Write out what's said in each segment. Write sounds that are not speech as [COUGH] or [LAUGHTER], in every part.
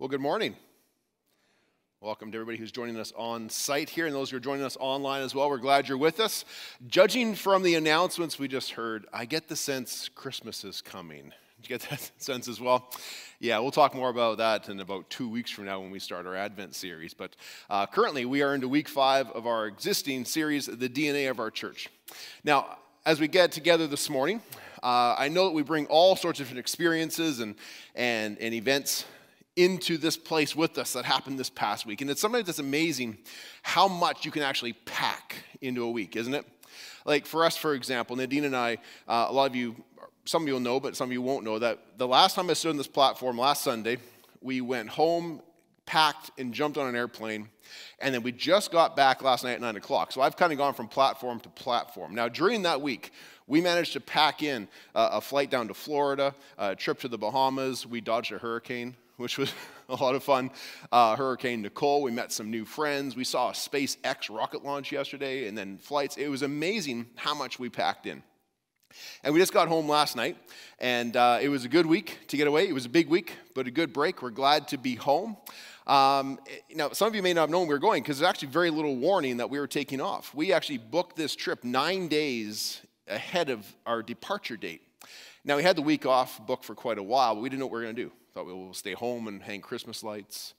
Well, good morning. Welcome to everybody who's joining us on site here and those who are joining us online as well. We're glad you're with us. Judging from the announcements we just heard, I get the sense Christmas is coming. Did you get that [LAUGHS] sense as well? Yeah, we'll talk more about that in about two weeks from now when we start our Advent series. But uh, currently, we are into week five of our existing series, The DNA of Our Church. Now, as we get together this morning, uh, I know that we bring all sorts of different experiences and, and, and events into this place with us that happened this past week. And it's something that's amazing how much you can actually pack into a week, isn't it? Like for us, for example, Nadine and I, uh, a lot of you, some of you will know, but some of you won't know that the last time I stood on this platform last Sunday, we went home, packed, and jumped on an airplane. And then we just got back last night at 9 o'clock. So I've kind of gone from platform to platform. Now, during that week, we managed to pack in uh, a flight down to Florida, a trip to the Bahamas. We dodged a hurricane which was [LAUGHS] a lot of fun. Uh, Hurricane Nicole, we met some new friends. We saw a SpaceX rocket launch yesterday and then flights. It was amazing how much we packed in. And we just got home last night, and uh, it was a good week to get away. It was a big week, but a good break. We're glad to be home. Um, now, some of you may not have known we were going because there's actually very little warning that we were taking off. We actually booked this trip nine days ahead of our departure date. Now, we had the week off booked for quite a while, but we didn't know what we were going to do. Thought we will stay home and hang Christmas lights,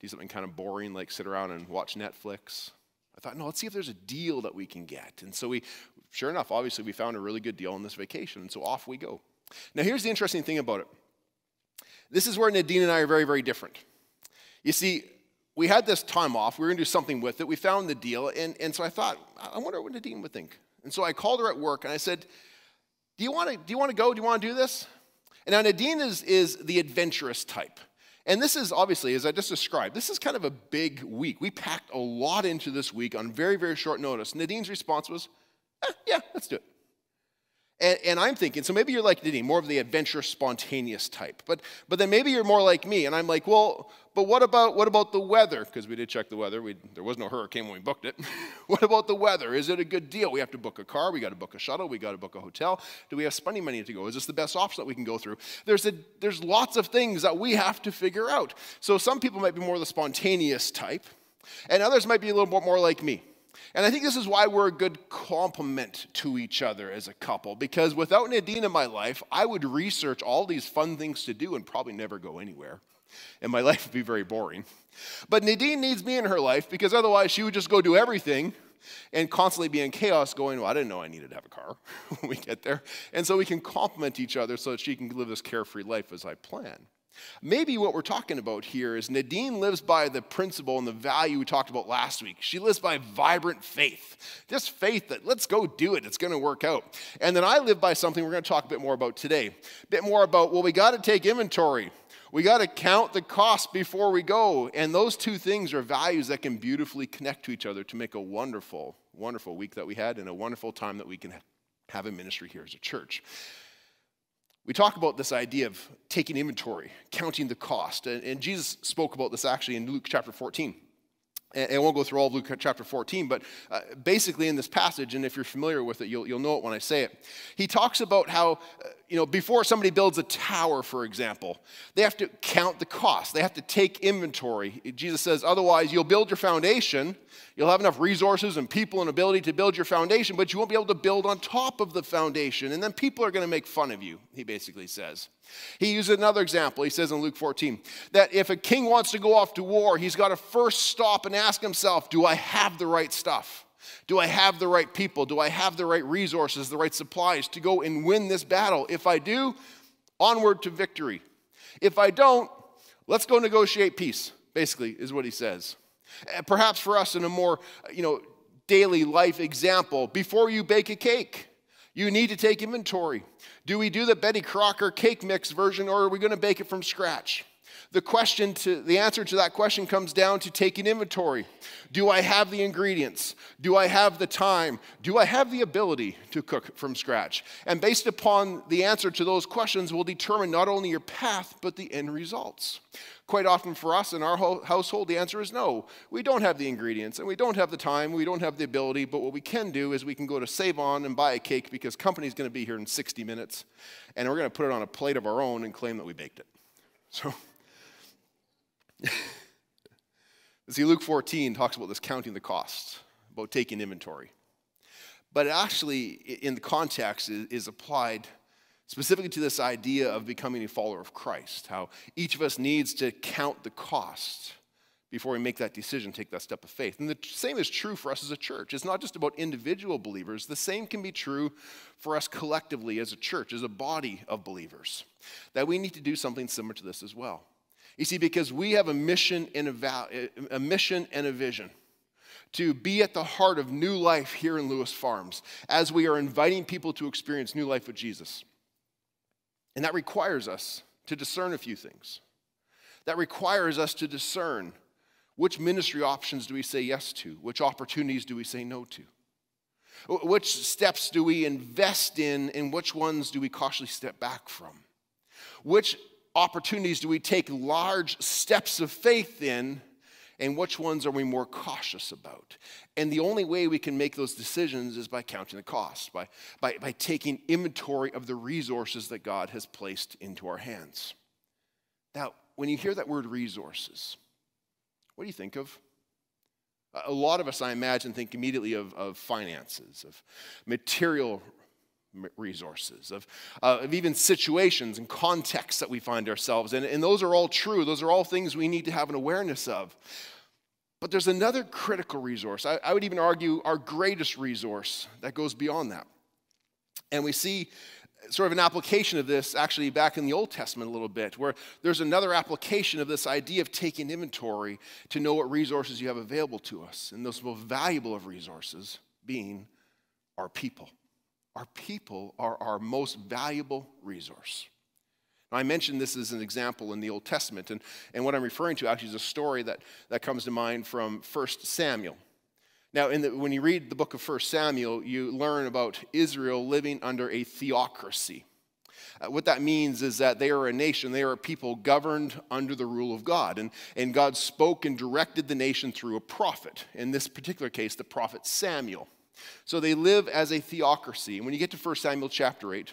do something kind of boring like sit around and watch Netflix. I thought, no, let's see if there's a deal that we can get. And so we, sure enough, obviously, we found a really good deal on this vacation. And so off we go. Now, here's the interesting thing about it this is where Nadine and I are very, very different. You see, we had this time off. We were going to do something with it. We found the deal. And, and so I thought, I wonder what Nadine would think. And so I called her at work and I said, Do you want to, do you want to go? Do you want to do this? And now Nadine is, is the adventurous type. And this is obviously, as I just described, this is kind of a big week. We packed a lot into this week on very, very short notice. Nadine's response was, eh, yeah, let's do it. And, and, I'm thinking, so maybe you're like Nadine, more of the adventure, spontaneous type. But, but then maybe you're more like me, and I'm like, well, but what about, what about the weather? Because we did check the weather. We, there was no hurricane when we booked it. [LAUGHS] what about the weather? Is it a good deal? We have to book a car. We got to book a shuttle. We got to book a hotel. Do we have spending money to go? Is this the best option that we can go through? There's, a, there's lots of things that we have to figure out. So some people might be more the spontaneous type, and others might be a little bit more like me. And I think this is why we're a good complement to each other as a couple, because without Nadine in my life, I would research all these fun things to do and probably never go anywhere. And my [LAUGHS] life would be very boring. But Nadine needs me in her life because otherwise she would just go do everything and constantly be in chaos going, Well, I didn't know I needed to have a car [LAUGHS] when we get there. And so we can complement each other so that she can live this carefree life as I plan. Maybe what we're talking about here is Nadine lives by the principle and the value we talked about last week. She lives by vibrant faith, just faith that let's go do it, it's going to work out. And then I live by something we're going to talk a bit more about today. A bit more about, well, we got to take inventory. We got to count the cost before we go. And those two things are values that can beautifully connect to each other to make a wonderful, wonderful week that we had and a wonderful time that we can have in ministry here as a church. We talk about this idea of taking inventory, counting the cost. And, and Jesus spoke about this actually in Luke chapter 14. And I won't go through all of Luke chapter 14, but uh, basically in this passage, and if you're familiar with it, you'll, you'll know it when I say it. He talks about how, uh, you know, before somebody builds a tower, for example, they have to count the cost. They have to take inventory. Jesus says, otherwise, you'll build your foundation, you'll have enough resources and people and ability to build your foundation, but you won't be able to build on top of the foundation. And then people are going to make fun of you, he basically says. He uses another example. He says in Luke 14 that if a king wants to go off to war, he's got to first stop and ask himself, Do I have the right stuff? Do I have the right people? Do I have the right resources, the right supplies to go and win this battle? If I do, onward to victory. If I don't, let's go negotiate peace, basically, is what he says. Eh, perhaps for us in a more, you know, daily life example, before you bake a cake, you need to take inventory. Do we do the Betty Crocker cake mix version or are we going to bake it from scratch? The question to the answer to that question comes down to taking inventory. Do I have the ingredients? Do I have the time? Do I have the ability to cook from scratch? And based upon the answer to those questions will determine not only your path but the end results. Quite often for us in our household, the answer is no. We don't have the ingredients and we don't have the time, we don't have the ability, but what we can do is we can go to Save On and buy a cake because company's going to be here in 60 minutes and we're going to put it on a plate of our own and claim that we baked it. So [LAUGHS] See, Luke 14 talks about this counting the costs, about taking inventory. But actually, in the context, is applied specifically to this idea of becoming a follower of Christ, how each of us needs to count the cost before we make that decision, take that step of faith. And the same is true for us as a church. It's not just about individual believers, the same can be true for us collectively as a church, as a body of believers, that we need to do something similar to this as well. You see, because we have a mission and a, a mission and a vision to be at the heart of new life here in Lewis Farms as we are inviting people to experience new life with Jesus. And that requires us to discern a few things. That requires us to discern which ministry options do we say yes to? Which opportunities do we say no to? Which steps do we invest in, and which ones do we cautiously step back from? Which opportunities do we take large steps of faith in, and which ones are we more cautious about? And the only way we can make those decisions is by counting the cost, by, by, by taking inventory of the resources that God has placed into our hands. Now, when you hear that word resources, what do you think of? A lot of us, I imagine, think immediately of, of finances, of material resources, of, uh, of even situations and contexts that we find ourselves in. And those are all true. Those are all things we need to have an awareness of. But there's another critical resource. I, I would even argue our greatest resource that goes beyond that. And we see sort of an application of this actually back in the Old Testament a little bit, where there's another application of this idea of taking inventory to know what resources you have available to us. And those most valuable of resources being our people. Our people are our most valuable resource. Now, I mentioned this as an example in the Old Testament, and, and what I'm referring to actually is a story that, that comes to mind from 1 Samuel. Now, the, when you read the book of 1 Samuel, you learn about Israel living under a theocracy. Uh, what that means is that they are a nation, they are a people governed under the rule of God. And, and God spoke and directed the nation through a prophet. In this particular case, the prophet Samuel. So they live as a theocracy. And when you get to 1 Samuel chapter 8,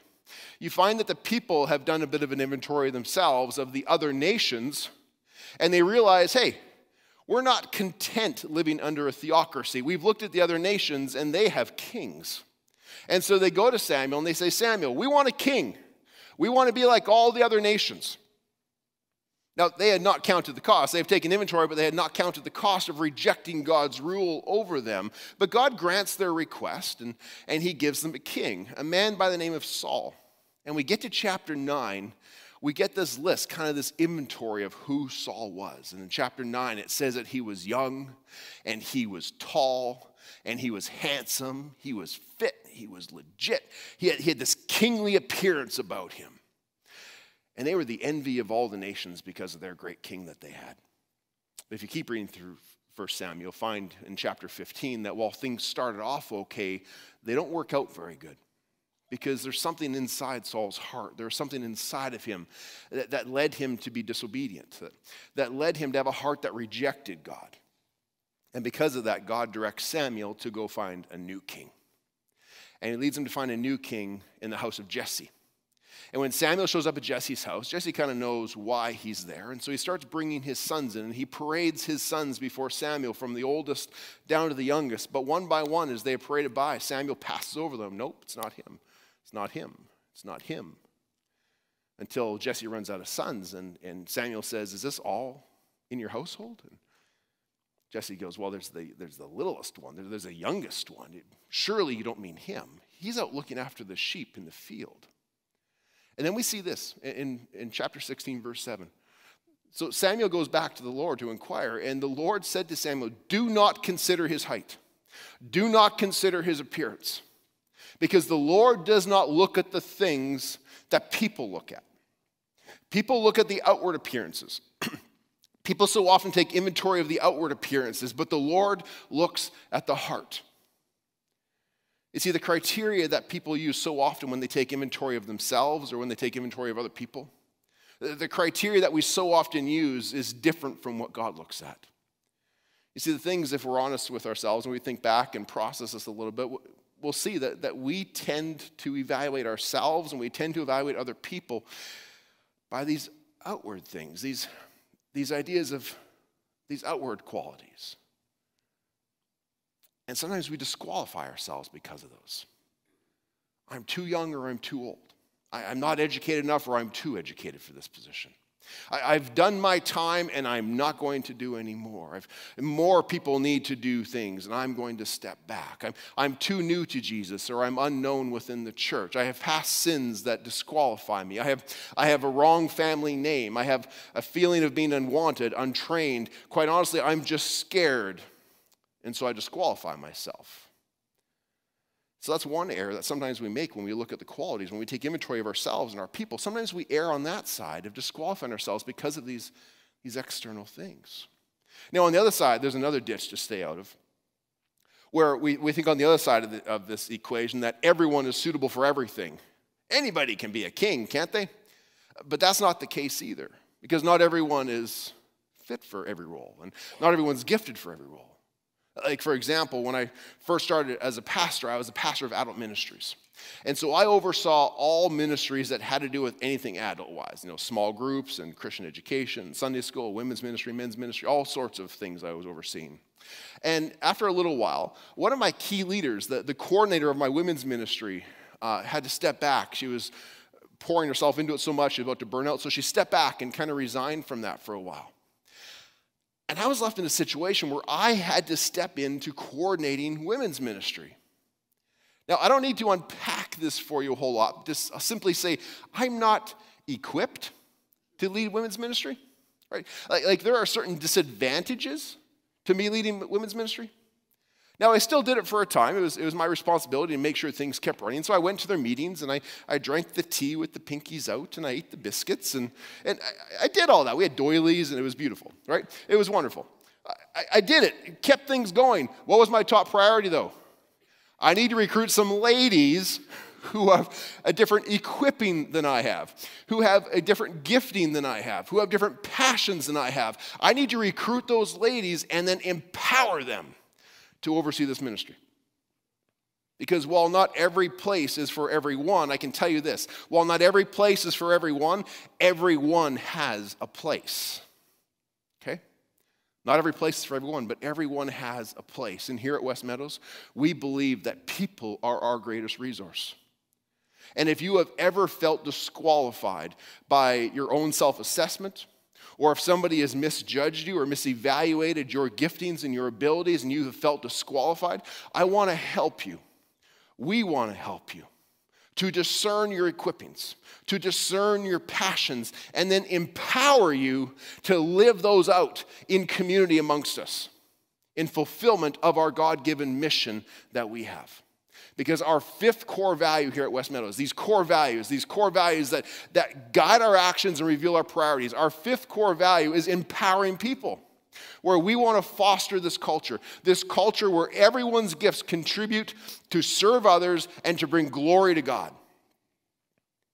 you find that the people have done a bit of an inventory themselves of the other nations, and they realize hey, we're not content living under a theocracy. We've looked at the other nations and they have kings. And so they go to Samuel and they say, Samuel, we want a king. We want to be like all the other nations. Now, they had not counted the cost. They've taken inventory, but they had not counted the cost of rejecting God's rule over them. But God grants their request and, and he gives them a king, a man by the name of Saul. And we get to chapter 9, we get this list, kind of this inventory of who Saul was. And in chapter 9, it says that he was young and he was tall and he was handsome, he was fit, he was legit. He had, he had this kingly appearance about him. And they were the envy of all the nations because of their great king that they had. But if you keep reading through 1 Samuel, you'll find in chapter 15 that while things started off okay, they don't work out very good because there's something inside Saul's heart. There's something inside of him that, that led him to be disobedient, that, that led him to have a heart that rejected God. And because of that, God directs Samuel to go find a new king. And he leads him to find a new king in the house of Jesse. And when Samuel shows up at Jesse's house, Jesse kind of knows why he's there. And so he starts bringing his sons in, and he parades his sons before Samuel from the oldest down to the youngest. But one by one, as they are paraded by, Samuel passes over them. Nope, it's not him. It's not him. It's not him. Until Jesse runs out of sons, and, and Samuel says, Is this all in your household? And Jesse goes, Well, there's the, there's the littlest one, there's the youngest one. Surely you don't mean him. He's out looking after the sheep in the field. And then we see this in, in chapter 16, verse 7. So Samuel goes back to the Lord to inquire, and the Lord said to Samuel, Do not consider his height, do not consider his appearance because the Lord does not look at the things that people look at. People look at the outward appearances. [CLEARS THROAT] people so often take inventory of the outward appearances, but the Lord looks at the heart. You see, the criteria that people use so often when they take inventory of themselves or when they take inventory of other people, the criteria that we so often use is different from what God looks at. You see, the things, if we're honest with ourselves and we think back and process this a little bit, we'll see that, that we tend to evaluate ourselves and we tend to evaluate other people by these outward things, these, these ideas of these outward qualities. And sometimes we disqualify ourselves because of those. I'm too young or I'm too old. I, am not educated enough or I'm too educated for this position. I, have done my time and I'm not going to do any more. More people need to do things and I'm going to step back. I'm, I'm too new to Jesus or I'm unknown within the church. I have past sins that disqualify me. I have, I have a wrong family name. I have a feeling of being unwanted, untrained. Quite honestly, I'm just scared. And so I disqualify myself. So that's one error that sometimes we make when we look at the qualities, when we take inventory of ourselves and our people. Sometimes we err on that side of disqualifying ourselves because of these, these external things. Now, on the other side, there's another ditch to stay out of, where we, we think on the other side of, the, of this equation that everyone is suitable for everything. Anybody can be a king, can't they? But that's not the case either, because not everyone is fit for every role, and not everyone's gifted for every role. Like, for example, when I first started as a pastor, I was a pastor of adult ministries. And so I oversaw all ministries that had to do with anything adult wise, you know, small groups and Christian education, Sunday school, women's ministry, men's ministry, all sorts of things I was overseeing. And after a little while, one of my key leaders, the, the coordinator of my women's ministry, uh, had to step back. She was pouring herself into it so much, she was about to burn out. So she stepped back and kind of resigned from that for a while. And I was left in a situation where I had to step into coordinating women's ministry. Now, I don't need to unpack this for you a whole lot. Just I'll simply say, I'm not equipped to lead women's ministry. Right? Like, like there are certain disadvantages to me leading women's ministry. Now, I still did it for a time. It was, it was my responsibility to make sure things kept running. So I went to their meetings and I, I drank the tea with the pinkies out and I ate the biscuits and, and I, I did all that. We had doilies and it was beautiful, right? It was wonderful. I, I did it, it kept things going. What was my top priority though? I need to recruit some ladies who have a different equipping than I have, who have a different gifting than I have, who have different passions than I have. I need to recruit those ladies and then empower them to oversee this ministry. Because while not every place is for everyone, I can tell you this while not every place is for everyone, everyone has a place. Okay? Not every place is for everyone, but everyone has a place. And here at West Meadows, we believe that people are our greatest resource. And if you have ever felt disqualified by your own self assessment, or if somebody has misjudged you or misevaluated your giftings and your abilities and you have felt disqualified, I want to help you. We want to help you to discern your equippings, to discern your passions, and then empower you to live those out in community amongst us, in fulfillment of our God given mission that we have. Because our fifth core value here at West Meadows, these core values, these core values that, that guide our actions and reveal our priorities, our fifth core value is empowering people. Where we want to foster this culture, this culture where everyone's gifts contribute to serve others and to bring glory to God.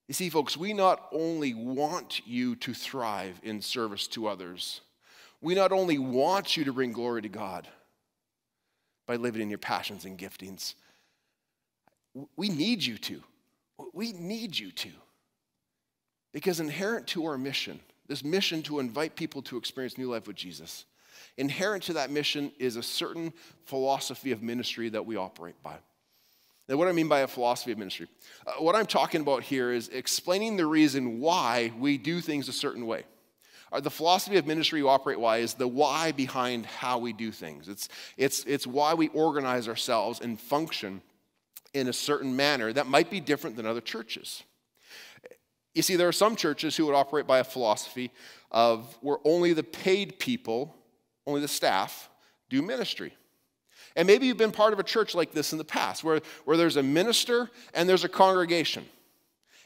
You see, folks, we not only want you to thrive in service to others, we not only want you to bring glory to God by living in your passions and giftings, we need you to. We need you to. Because inherent to our mission, this mission to invite people to experience new life with Jesus, inherent to that mission is a certain philosophy of ministry that we operate by. Now, what I mean by a philosophy of ministry? Uh, what I'm talking about here is explaining the reason why we do things a certain way. Uh, the philosophy of ministry we operate why is the why behind how we do things. It's, it's, it's why we organize ourselves and function in a certain manner that might be different than other churches. You see, there are some churches who would operate by a philosophy of where only the paid people, only the staff, do ministry. And maybe you've been part of a church like this in the past, where, where there's a minister and there's a congregation.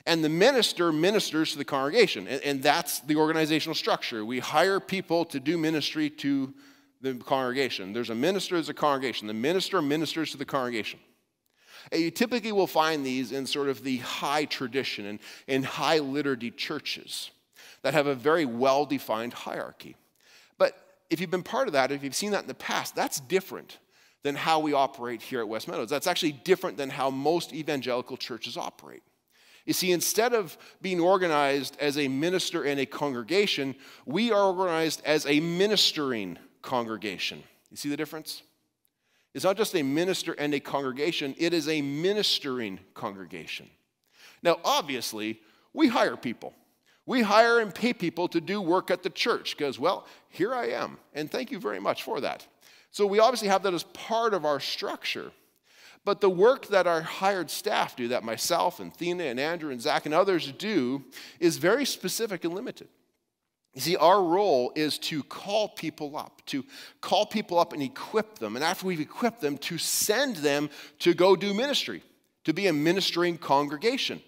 And the minister ministers to the congregation, and, and that's the organizational structure. We hire people to do ministry to the congregation. There's a minister, there's a congregation. The minister ministers to the congregation. You typically will find these in sort of the high tradition and in high liturgy churches that have a very well defined hierarchy. But if you've been part of that, if you've seen that in the past, that's different than how we operate here at West Meadows. That's actually different than how most evangelical churches operate. You see, instead of being organized as a minister and a congregation, we are organized as a ministering congregation. You see the difference? It's not just a minister and a congregation, it is a ministering congregation. Now, obviously, we hire people. We hire and pay people to do work at the church because, well, here I am. And thank you very much for that. So we obviously have that as part of our structure. But the work that our hired staff do, that myself and Thina and Andrew and Zach and others do, is very specific and limited. You see, our role is to call people up, to call people up and equip them. And after we've equipped them, to send them to go do ministry, to be a ministering congregation.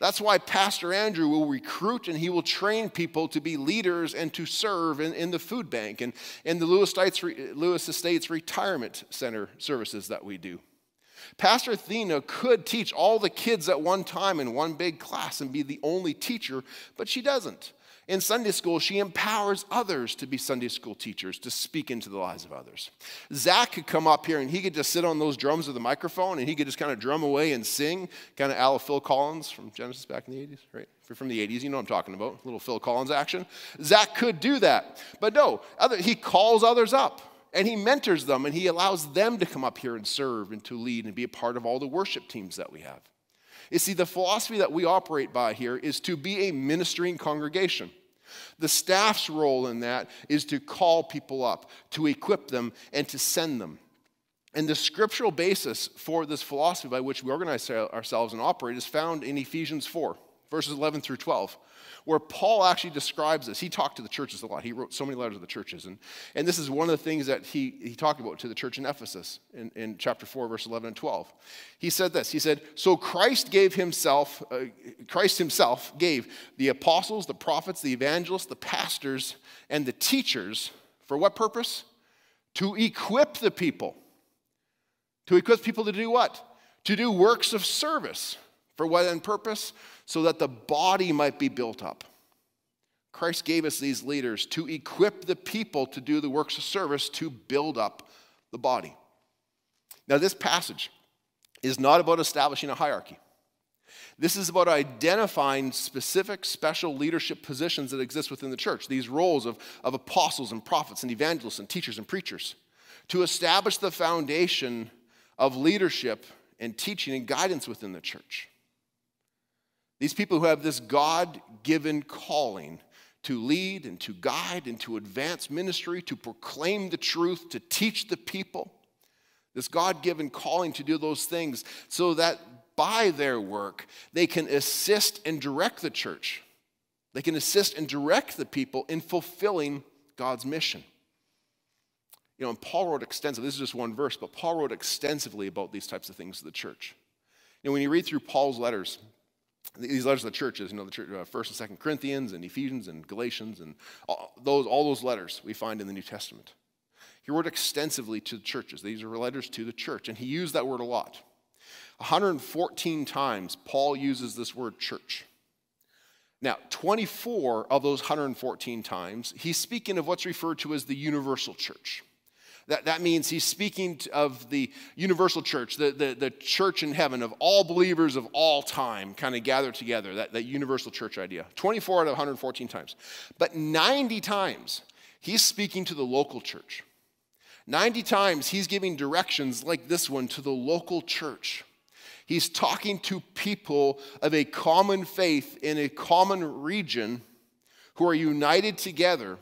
That's why Pastor Andrew will recruit and he will train people to be leaders and to serve in, in the food bank and in the Lewis Lewis Estates Retirement Center services that we do. Pastor Athena could teach all the kids at one time in one big class and be the only teacher, but she doesn't. In Sunday school, she empowers others to be Sunday school teachers, to speak into the lives of others. Zach could come up here and he could just sit on those drums with the microphone and he could just kind of drum away and sing, kind of Al Phil Collins from Genesis back in the 80s, right? If you're from the 80s, you know what I'm talking about, a little Phil Collins action. Zach could do that. But no, other, he calls others up and he mentors them and he allows them to come up here and serve and to lead and be a part of all the worship teams that we have. You see, the philosophy that we operate by here is to be a ministering congregation. The staff's role in that is to call people up, to equip them, and to send them. And the scriptural basis for this philosophy by which we organize ourselves and operate is found in Ephesians 4, verses 11 through 12 where Paul actually describes this. He talked to the churches a lot. He wrote so many letters to the churches. And, and this is one of the things that he, he talked about to the church in Ephesus in, in chapter 4, verse 11 and 12. He said this He said, So Christ gave himself, uh, Christ himself gave the apostles, the prophets, the evangelists, the pastors, and the teachers for what purpose? To equip the people. To equip people to do what? To do works of service. For what end purpose? so that the body might be built up. Christ gave us these leaders to equip the people to do the works of service to build up the body. Now, this passage is not about establishing a hierarchy. This is about identifying specific special leadership positions that exist within the church, these roles of, of apostles and prophets and evangelists and teachers and preachers, to establish the foundation of leadership and teaching and guidance within the church. These people who have this God given calling to lead and to guide and to advance ministry, to proclaim the truth, to teach the people. This God given calling to do those things so that by their work they can assist and direct the church. They can assist and direct the people in fulfilling God's mission. You know, and Paul wrote extensively, this is just one verse, but Paul wrote extensively about these types of things to the church. Know, when you read through Paul's letters, these letters to the churches, you know, the church, uh, First and Second Corinthians and Ephesians and Galatians and all those, all those letters we find in the New Testament. He wrote extensively to the churches. These are letters to the church, and he used that word a lot. 114 times Paul uses this word church. Now, 24 of those 114 times, he's speaking of what's referred to as the universal church. That, that means he's speaking of the universal church, the, the, the church in heaven of all believers of all time kind of gathered together, that, that universal church idea. 24 out of 114 times. But 90 times, he's speaking to the local church. 90 times, he's giving directions like this one to the local church. He's talking to people of a common faith in a common region who are united together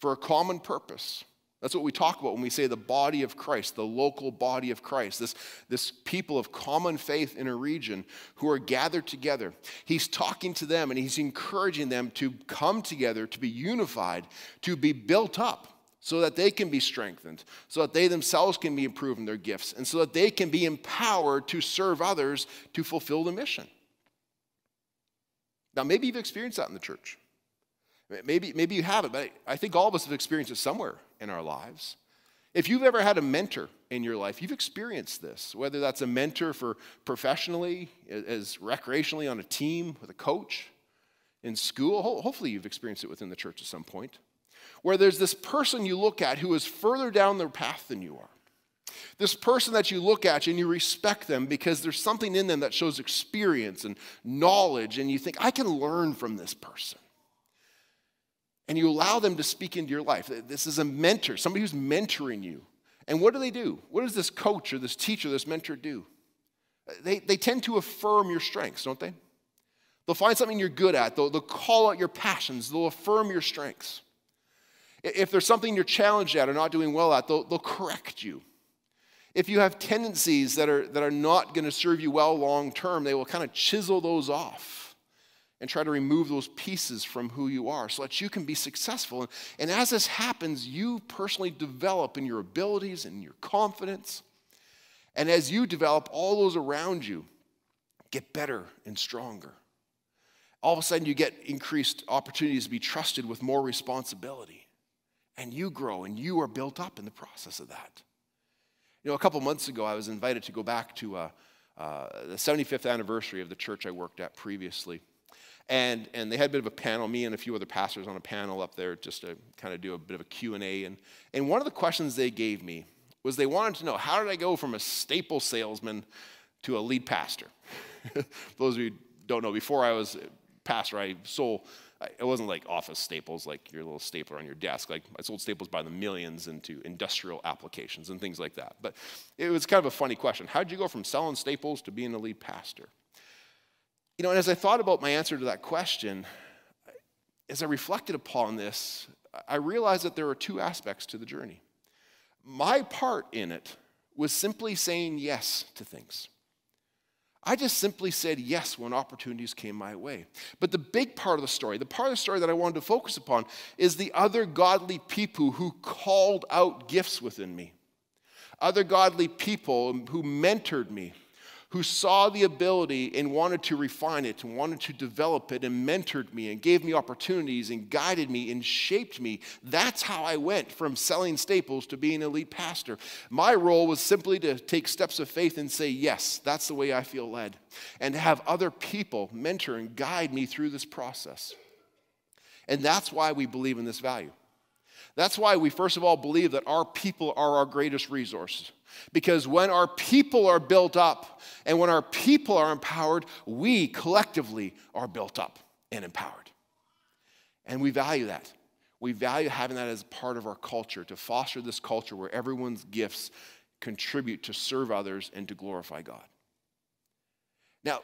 for a common purpose. That's what we talk about when we say the body of Christ, the local body of Christ, this, this people of common faith in a region who are gathered together. He's talking to them and he's encouraging them to come together, to be unified, to be built up so that they can be strengthened, so that they themselves can be improved in their gifts, and so that they can be empowered to serve others to fulfill the mission. Now, maybe you've experienced that in the church. Maybe, maybe you haven't, but I think all of us have experienced it somewhere in our lives. If you've ever had a mentor in your life, you've experienced this, whether that's a mentor for professionally, as recreationally on a team with a coach, in school. Hopefully, you've experienced it within the church at some point, where there's this person you look at who is further down the path than you are. This person that you look at and you respect them because there's something in them that shows experience and knowledge, and you think, I can learn from this person. And you allow them to speak into your life. This is a mentor, somebody who's mentoring you. And what do they do? What does this coach or this teacher, this mentor do? They, they tend to affirm your strengths, don't they? They'll find something you're good at, they'll, they'll call out your passions, they'll affirm your strengths. If there's something you're challenged at or not doing well at, they'll, they'll correct you. If you have tendencies that are, that are not going to serve you well long term, they will kind of chisel those off and try to remove those pieces from who you are so that you can be successful. And as this happens, you personally develop in your abilities and your confidence. And as you develop, all those around you get better and stronger. All of a sudden, you get increased opportunities to be trusted with more responsibility. And you grow and you are built up in the process of that. You know, a couple months ago, I was invited to go back to uh, uh, the 75th anniversary of the church I worked at previously. And, and they had a bit of a panel, me and a few other pastors on a panel up there just to kind of do a bit of a Q&A. And, and one of the questions they gave me was they wanted to know how did I go from a staple salesman to a lead pastor? [LAUGHS] those of you who don't know, before I was pastor, I sold, it wasn't like office staples, like your little stapler on your desk. Like I sold staples by the millions into industrial applications and things like that. But it was kind of a funny question. How did you go from selling staples to being a lead pastor? You know, and as I thought about my answer to that question, as I reflected upon this, I realized that there are two aspects to the journey. My part in it was simply saying yes to things. I just simply said yes when opportunities came my way. But the big part of the story, the part of the story that I wanted to focus upon, is the other godly people who called out gifts within me. Other godly people who mentored me, who saw the ability and wanted to refine it and wanted to develop it and mentored me and gave me opportunities and guided me and shaped me. That's how I went from selling staples to being a lead pastor. My role was simply to take steps of faith and say, Yes, that's the way I feel led, and to have other people mentor and guide me through this process. And that's why we believe in this value. That's why we, first of all, believe that our people are our greatest resource. Because when our people are built up and when our people are empowered, we collectively are built up and empowered. And we value that. We value having that as part of our culture to foster this culture where everyone's gifts contribute to serve others and to glorify God. Now,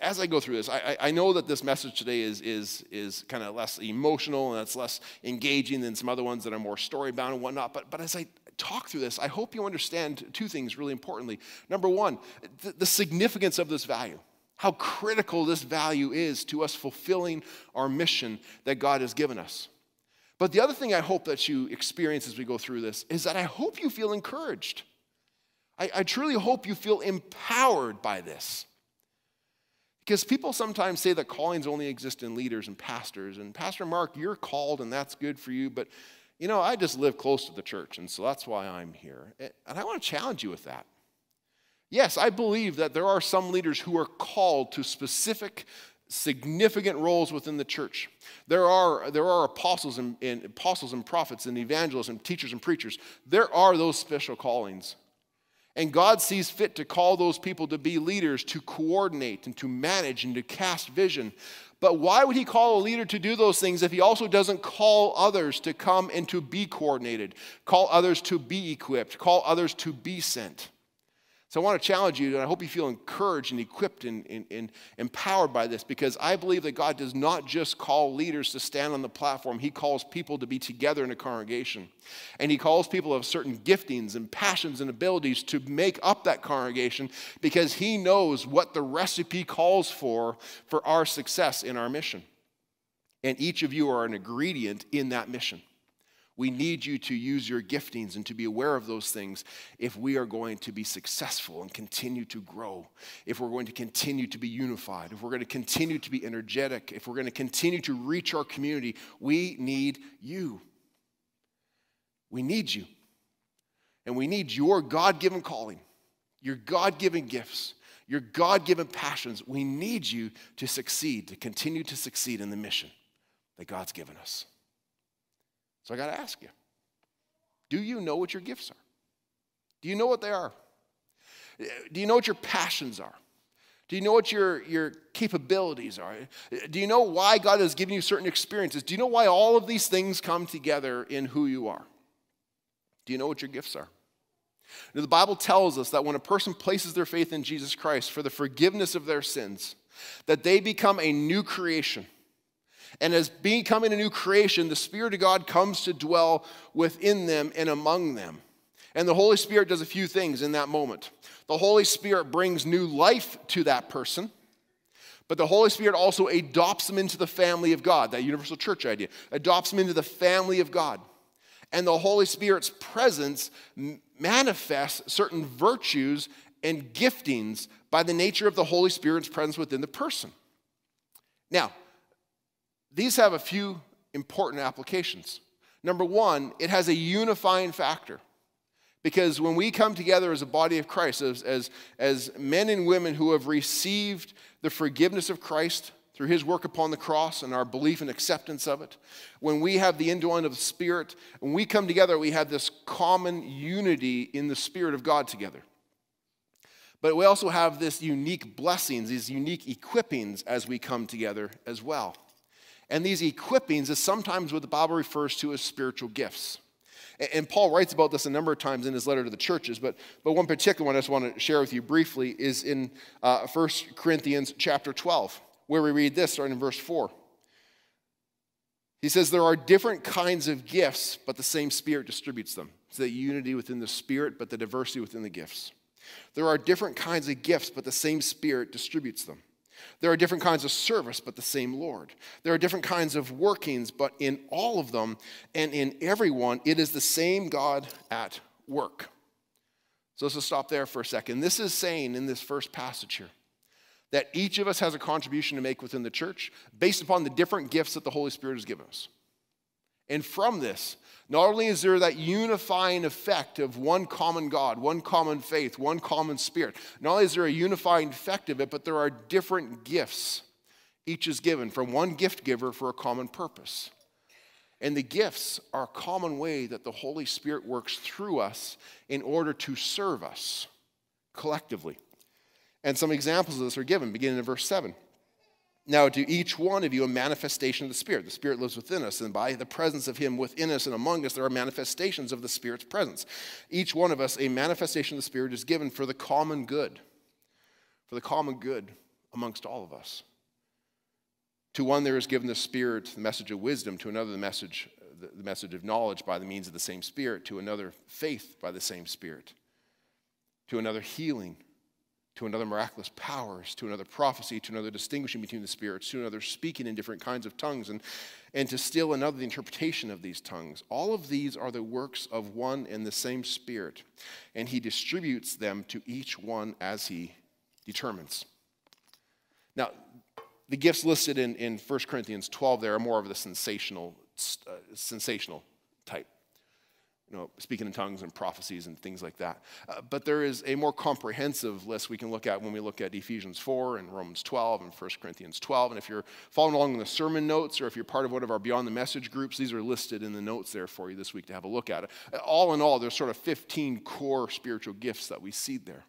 as I go through this, I, I know that this message today is, is, is kind of less emotional and it's less engaging than some other ones that are more story bound and whatnot. But, but as I talk through this, I hope you understand two things really importantly. Number one, the, the significance of this value, how critical this value is to us fulfilling our mission that God has given us. But the other thing I hope that you experience as we go through this is that I hope you feel encouraged. I, I truly hope you feel empowered by this. Because people sometimes say that callings only exist in leaders and pastors. And Pastor Mark, you're called and that's good for you, but you know, I just live close to the church, and so that's why I'm here. And I want to challenge you with that. Yes, I believe that there are some leaders who are called to specific, significant roles within the church. There are, there are apostles and, and apostles and prophets and evangelists and teachers and preachers. There are those special callings. And God sees fit to call those people to be leaders, to coordinate and to manage and to cast vision. But why would he call a leader to do those things if he also doesn't call others to come and to be coordinated, call others to be equipped, call others to be sent? So I want to challenge you, and I hope you feel encouraged and equipped and, and, and, empowered by this because I believe that God does not just call leaders to stand on the platform, He calls people to be together in a congregation. And He calls people of certain giftings and passions and abilities to make up that congregation because He knows what the recipe calls for for our success in our mission. And each of you are an ingredient in that mission. We need you to use your giftings and to be aware of those things if we are going to be successful and continue to grow, if we're going to continue to be unified, if we're going to continue to be energetic, if we're going to continue to reach our community. We need you. We need you. And we need your God given calling, your God given gifts, your God given passions. We need you to succeed, to continue to succeed in the mission that God's given us. So I got to ask you do you know what your gifts are? Do you know what they are? Do you know what your passions are? Do you know what your, your capabilities are? Do you know why God has given you certain experiences? Do you know why all of these things come together in who you are? Do you know what your gifts are? Now, the Bible tells us that when a person places their faith in Jesus Christ for the forgiveness of their sins, that they become a new creation. And as becoming a new creation, the Spirit of God comes to dwell within them and among them. And the Holy Spirit does a few things in that moment. The Holy Spirit brings new life to that person, but the Holy Spirit also adopts them into the family of God, that universal church idea, adopts them into the family of God. And the Holy Spirit's presence manifests certain virtues and giftings by the nature of the Holy Spirit's presence within the person. Now, these have a few important applications. Number one, it has a unifying factor. Because when we come together as a body of Christ, as, as, as men and women who have received the forgiveness of Christ through his work upon the cross and our belief and acceptance of it, when we have the indwelling of the Spirit, when we come together, we have this common unity in the Spirit of God together. But we also have this unique blessings, these unique equippings as we come together as well. And these equippings is sometimes what the Bible refers to as spiritual gifts. And Paul writes about this a number of times in his letter to the churches, but, but one particular one I just want to share with you briefly is in uh, 1 Corinthians chapter 12, where we read this, starting in verse 4. He says, There are different kinds of gifts, but the same Spirit distributes them. It's the unity within the Spirit, but the diversity within the gifts. There are different kinds of gifts, but the same Spirit distributes them. There are different kinds of service, but the same Lord. There are different kinds of workings, but in all of them and in everyone, it is the same God at work. So let's just stop there for a second. This is saying in this first passage here that each of us has a contribution to make within the church based upon the different gifts that the Holy Spirit has given us. And from this, not only is there that unifying effect of one common God, one common faith, one common spirit, not only is there a unifying effect of it, but there are different gifts. Each is given from one gift giver for a common purpose. And the gifts are a common way that the Holy Spirit works through us in order to serve us collectively. And some examples of this are given beginning in verse 7. Now, to each one of you, a manifestation of the Spirit. The Spirit lives within us, and by the presence of Him within us and among us, there are manifestations of the Spirit's presence. Each one of us, a manifestation of the Spirit is given for the common good, for the common good amongst all of us. To one, there is given the Spirit the message of wisdom, to another, the message, the message of knowledge by the means of the same Spirit, to another, faith by the same Spirit, to another, healing to another miraculous powers, to another prophecy, to another distinguishing between the spirits, to another speaking in different kinds of tongues, and, and to still another the interpretation of these tongues. All of these are the works of one and the same Spirit, and He distributes them to each one as He determines. Now, the gifts listed in, in 1 Corinthians 12 there are more of the sensational, uh, sensational type you know, speaking in tongues and prophecies and things like that. Uh, but there is a more comprehensive list we can look at when we look at Ephesians 4 and Romans 12 and 1 Corinthians 12. And if you're following along in the sermon notes or if you're part of one of our Beyond the Message groups, these are listed in the notes there for you this week to have a look at it. Uh, all in all, there's sort of 15 core spiritual gifts that we see there.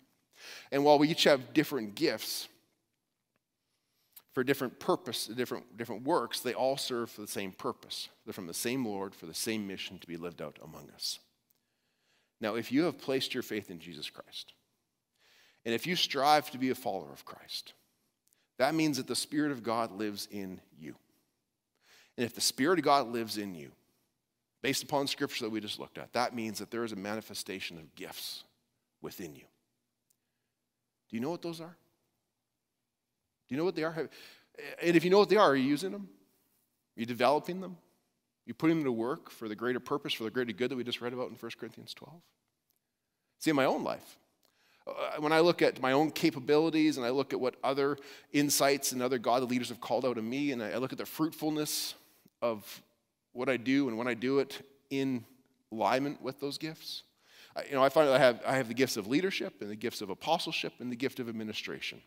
And while we each have different gifts, for different purpose, different, different works, they all serve for the same purpose. They're from the same Lord for the same mission to be lived out among us. Now, if you have placed your faith in Jesus Christ, and if you strive to be a follower of Christ, that means that the Spirit of God lives in you. And if the Spirit of God lives in you, based upon scripture that we just looked at, that means that there is a manifestation of gifts within you. Do you know what those are? Do you know what they are? And if you know what they are, are you using them? Are you developing them? Are you putting them to work for the greater purpose, for the greater good that we just read about in 1 Corinthians 12? See, in my own life, uh, when I look at my own capabilities and I look at what other insights and other godly leaders have called out of me, and I look at the fruitfulness of what I do and when I do it in alignment with those gifts, you know, I find that I have, I have the gifts of leadership and the gifts of apostleship and the gift of administration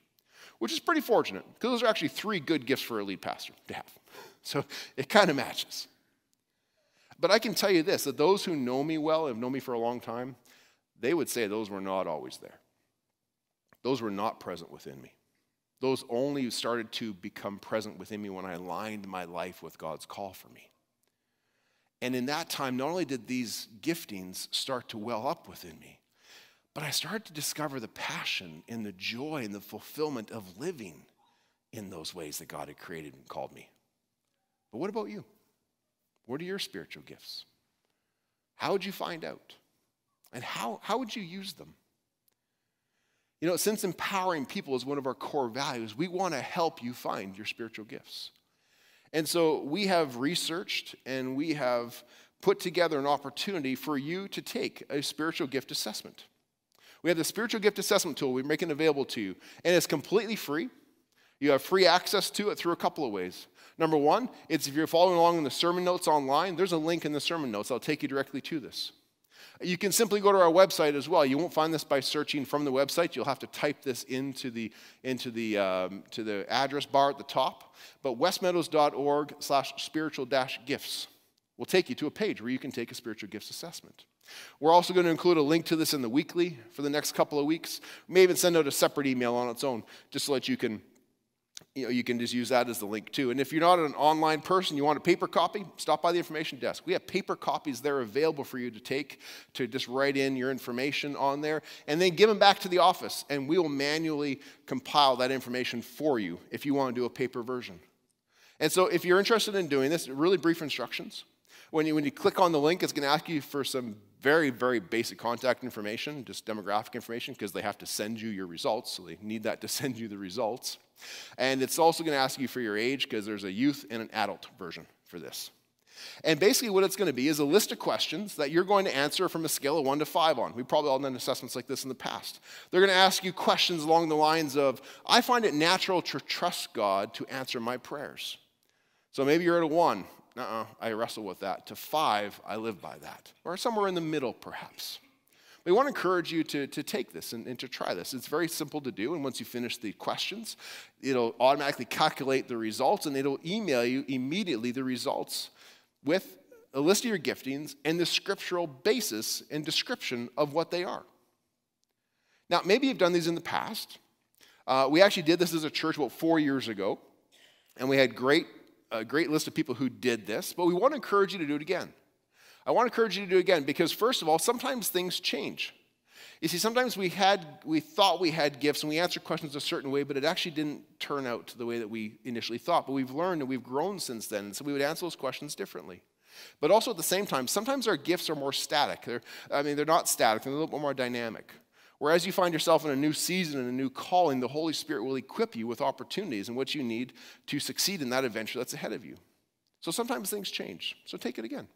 which is pretty fortunate because those are actually three good gifts for a lead pastor to have. [LAUGHS] So it kind of matches. But I can tell you this that those who know me well, have known me for a long time, they would say those were not always there. Those were not present within me. those only started to become present within me when I aligned my life with God's call for me. And in that time, not only did these giftings start to well up within me, but I started to discover the passion and the joy and the fulfillment of living in those ways that God had created and called me. But what about you? What are your spiritual gifts? How would you find out? And how, how would you use them? You know, since empowering people is one of our core values, we want to help you find your spiritual gifts. And so we have researched and we have put together an opportunity for you to take a spiritual gift assessment. We have the spiritual gift assessment tool we're making available to you, and it's completely free. You have free access to it through a couple of ways. Number one, it's if you're following along in the sermon notes online, there's a link in the sermon notes. I'll take you directly to this. You can simply go to our website as well. You won't find this by searching from the website. You'll have to type this into the, into the, um, to the address bar at the top. But westmeadows.org slash spiritual dash gifts will take you to a page where you can take a spiritual gifts assessment. We're also going to include a link to this in the weekly for the next couple of weeks. We may even send out a separate email on its own just so that you can you know, you can just use that as the link too. And if you're not an online person, you want a paper copy, stop by the information desk. We have paper copies there available for you to take to just write in your information on there and then give them back to the office and we will manually compile that information for you if you want to do a paper version. And so if you're interested in doing this, really brief instructions. When you, when you click on the link, it's going to ask you for some very, very basic contact information, just demographic information, because they have to send you your results, so they need that to [LAUGHS] send you the results. And it's also going to ask you for your age, because there's a youth and an adult version for this. And basically, what it's going to be is a list of questions that you're going to answer from a scale of one to five on. We've probably all done assessments like this in the past. They're going to ask you questions along the lines of I find it natural to trust God to answer my prayers. So maybe you're at a one uh-uh, I wrestle with that, to five, I live by that. Or somewhere in the middle, perhaps. We want to encourage you to, to take this and, and, to try this. It's very simple to do, and once you finish the questions, it'll automatically calculate the results and it'll email you immediately the results with a list of your giftings and the scriptural basis and description of what they are. Now, maybe you've done these in the past. Uh, we actually did this as a church about four years ago, and we had great a great list of people who did this, but we want to encourage you to do it again. I want to encourage you to do it again because, first of all, sometimes things change. You see, sometimes we had we thought we had gifts and we answered questions a certain way, but it actually didn't turn out to the way that we initially thought. But we've learned and we've grown since then, and so we would answer those questions differently. But also at the same time, sometimes our gifts are more static. They're, I mean, they're not static; they're a little bit more dynamic. Whereas you find yourself in a new season and a new calling, the Holy Spirit will equip you with opportunities and what you need to succeed in that adventure that's ahead of you. So sometimes things change. So take it again.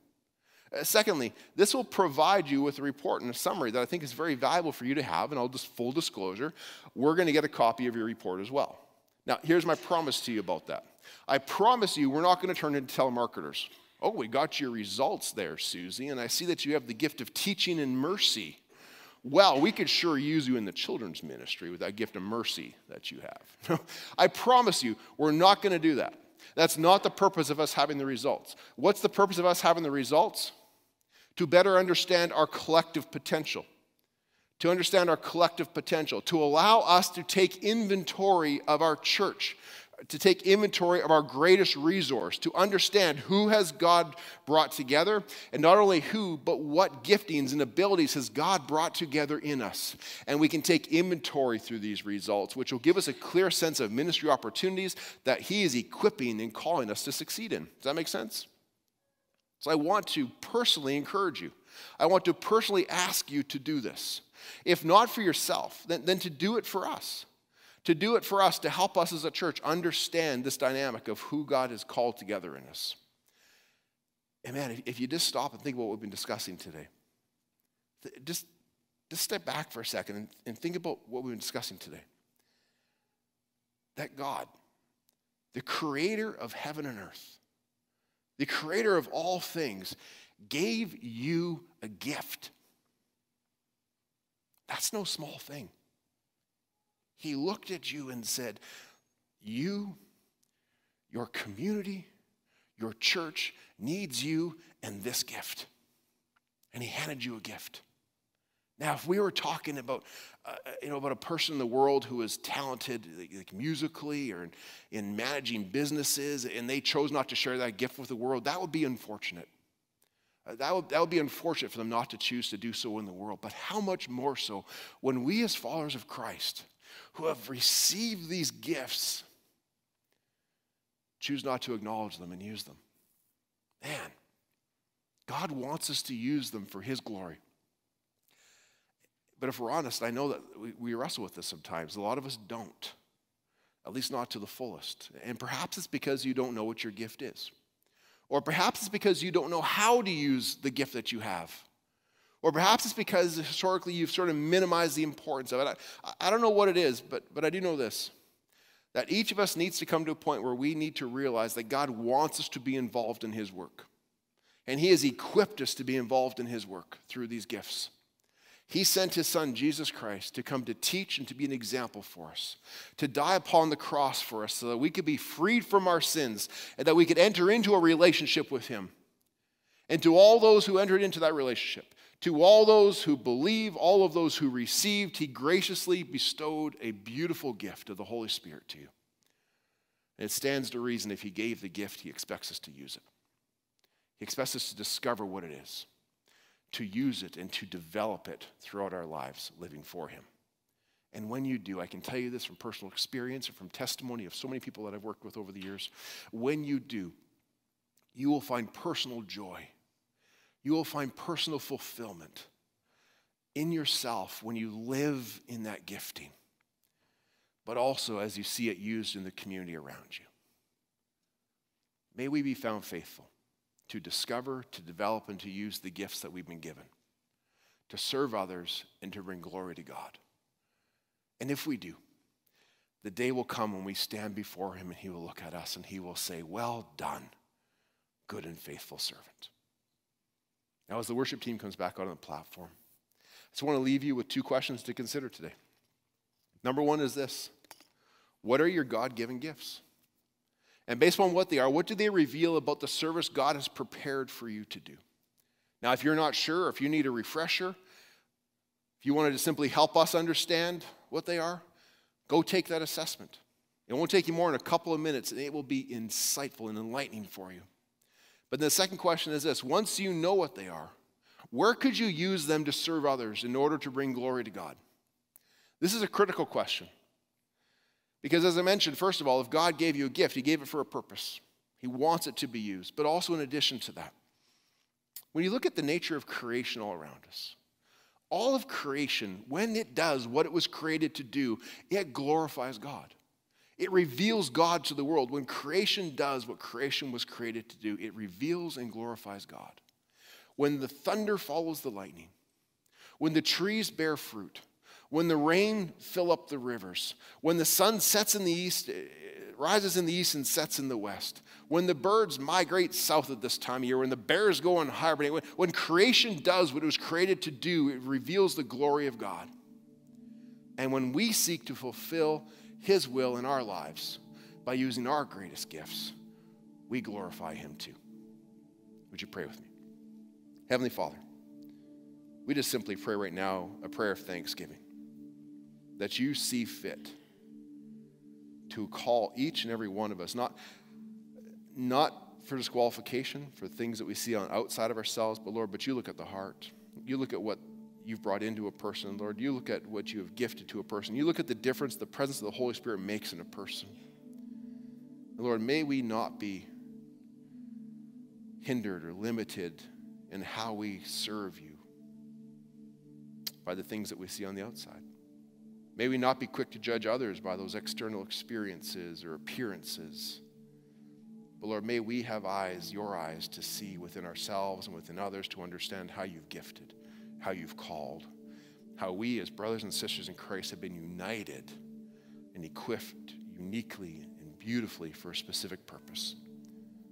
Uh, secondly, this will provide you with a report and a summary that I think is very valuable for you to have. And I'll just full disclosure, we're going to get a copy of your report as well. Now, here's my promise to you about that. I promise you, we're not going to turn into telemarketers. Oh, we got your results there, Susie, and I see that you have the gift of teaching and mercy well, we could sure use you in the children's ministry with that gift of mercy that you have. [LAUGHS] I promise you, we're not going to do that. That's not the purpose of us having the results. What's the purpose of us having the results? To better understand our collective potential. To understand our collective potential, to allow us to take inventory of our church, to take inventory of our greatest resource, to understand who has God brought together, and not only who, but what giftings and abilities has God brought together in us. And we can take inventory through these results, which will give us a clear sense of ministry opportunities that He is equipping and calling us to succeed in. Does that make sense? So I want to personally encourage you. I want to personally ask you to do this. If not for yourself, then, then to do it for us to do it for us, to help us as a church understand this dynamic of who God has called together in us. And man, if you just stop and think about what we've been discussing today, just, just step back for a second and, and think about what we've been discussing today. That God, the creator of heaven and earth, the creator of all things, gave you a gift. That's no small thing. He looked at you and said, You, your community, your church needs you and this gift. And he handed you a gift. Now, if we were talking about, uh, you know, about a person in the world who is talented like, musically or in, in managing businesses and they chose not to share that gift with the world, that would be unfortunate. Uh, that, would, that would be unfortunate for them not to choose to do so in the world. But how much more so when we, as followers of Christ, who have received these gifts, choose not to acknowledge them and use them? Man, God wants us to use them for His glory. But if we're honest, I know that we, wrestle with this sometimes. A lot of us don't, at least not to the fullest. And perhaps it's because you don't know what your gift is. Or perhaps it's because you don't know how to use the gift that you have. Or perhaps it's because historically you've sort of minimized the importance of it. I, I don't know what it is, but, but I do know this that each of us needs to come to a point where we need to realize that God wants us to be involved in His work. And He has equipped us to be involved in His work through these gifts. He sent his son, Jesus Christ, to come to teach and to be an example for us, to die upon the cross for us so that we could be freed from our sins and that we could enter into a relationship with him. And to all those who entered into that relationship, to all those who believe, all of those who received, he graciously bestowed a beautiful gift of the Holy Spirit to you. And it stands to reason if he gave the gift, he expects us to use it. He expects us to discover what it is to use it and to develop it throughout our lives living for Him. And when you do, I can tell you this from personal experience and from testimony of so many people that I've worked with over the years. When you do, you will find personal joy. You will find personal fulfillment in yourself when you live in that gifting, but also as you see it used in the community around you. May we be found faithful to discover, to develop, and to use the gifts that we've been given, to serve others, and to bring glory to God. And if we do, the day will come when we stand before Him and He will look at us and He will say, Well done, good and faithful servant. Now, as the worship team comes back out on the platform, I just want to leave you with two questions to consider today. Number one is this What are your God given gifts? And based on what they are, what do they reveal about the service God has prepared for you to do? Now, if you're not sure, if you need a refresher, if you wanted to simply help us understand what they are, go take that assessment. It won't take you more than a couple of minutes, and it will be insightful and enlightening for you. But the second question is this once you know what they are, where could you use them to serve others in order to bring glory to God? This is a critical question. Because, as I mentioned, first of all, if God gave you a gift, He gave it for a purpose. He wants it to be used. But also, in addition to that, when you look at the nature of creation all around us, all of creation, when it does what it was created to do, it glorifies God. It reveals God to the world. When creation does what creation was created to do, it reveals and glorifies God. When the thunder follows the lightning, when the trees bear fruit, when the rain fill up the rivers, when the sun sets in the east, eh, rises in the east and sets in the west, when the birds migrate south at this time of year, when the bears go and hibernate, when, when creation does what it was created to do, it reveals the glory of God. And when we seek to fulfill His will in our lives by using our greatest gifts, we glorify Him too. Would you pray with me? Heavenly Father, we just simply pray right now a prayer of thanksgiving that you see fit to call each and every one of us, not, not for disqualification, for things that we see on outside of ourselves, but Lord, but you look at the heart. You look at what you've brought into a person, Lord. You look at what you have gifted to a person. You look at the difference the presence of the Holy Spirit makes in a person. Lord, may we not be hindered or limited in how we serve you by the things that we see on the outside. May we not be quick to judge others by those external experiences or appearances. But Lord, may we have eyes, your eyes, to see within ourselves and within others to understand how you've gifted, how you've called, how we as brothers and sisters in Christ have been united and equipped uniquely and beautifully for a specific purpose,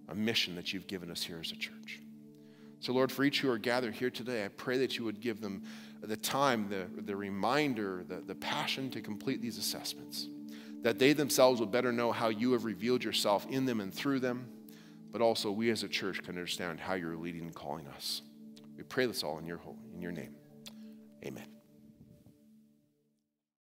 a mission that you've given us here as a church. So, Lord, for each who are gathered here today, I pray that you would give them the time, the, the reminder, the, the passion to complete these assessments. That they themselves will better know how you have revealed yourself in them and through them, but also we as a church can understand how you're leading and calling us. We pray this all in your, in your name. Amen.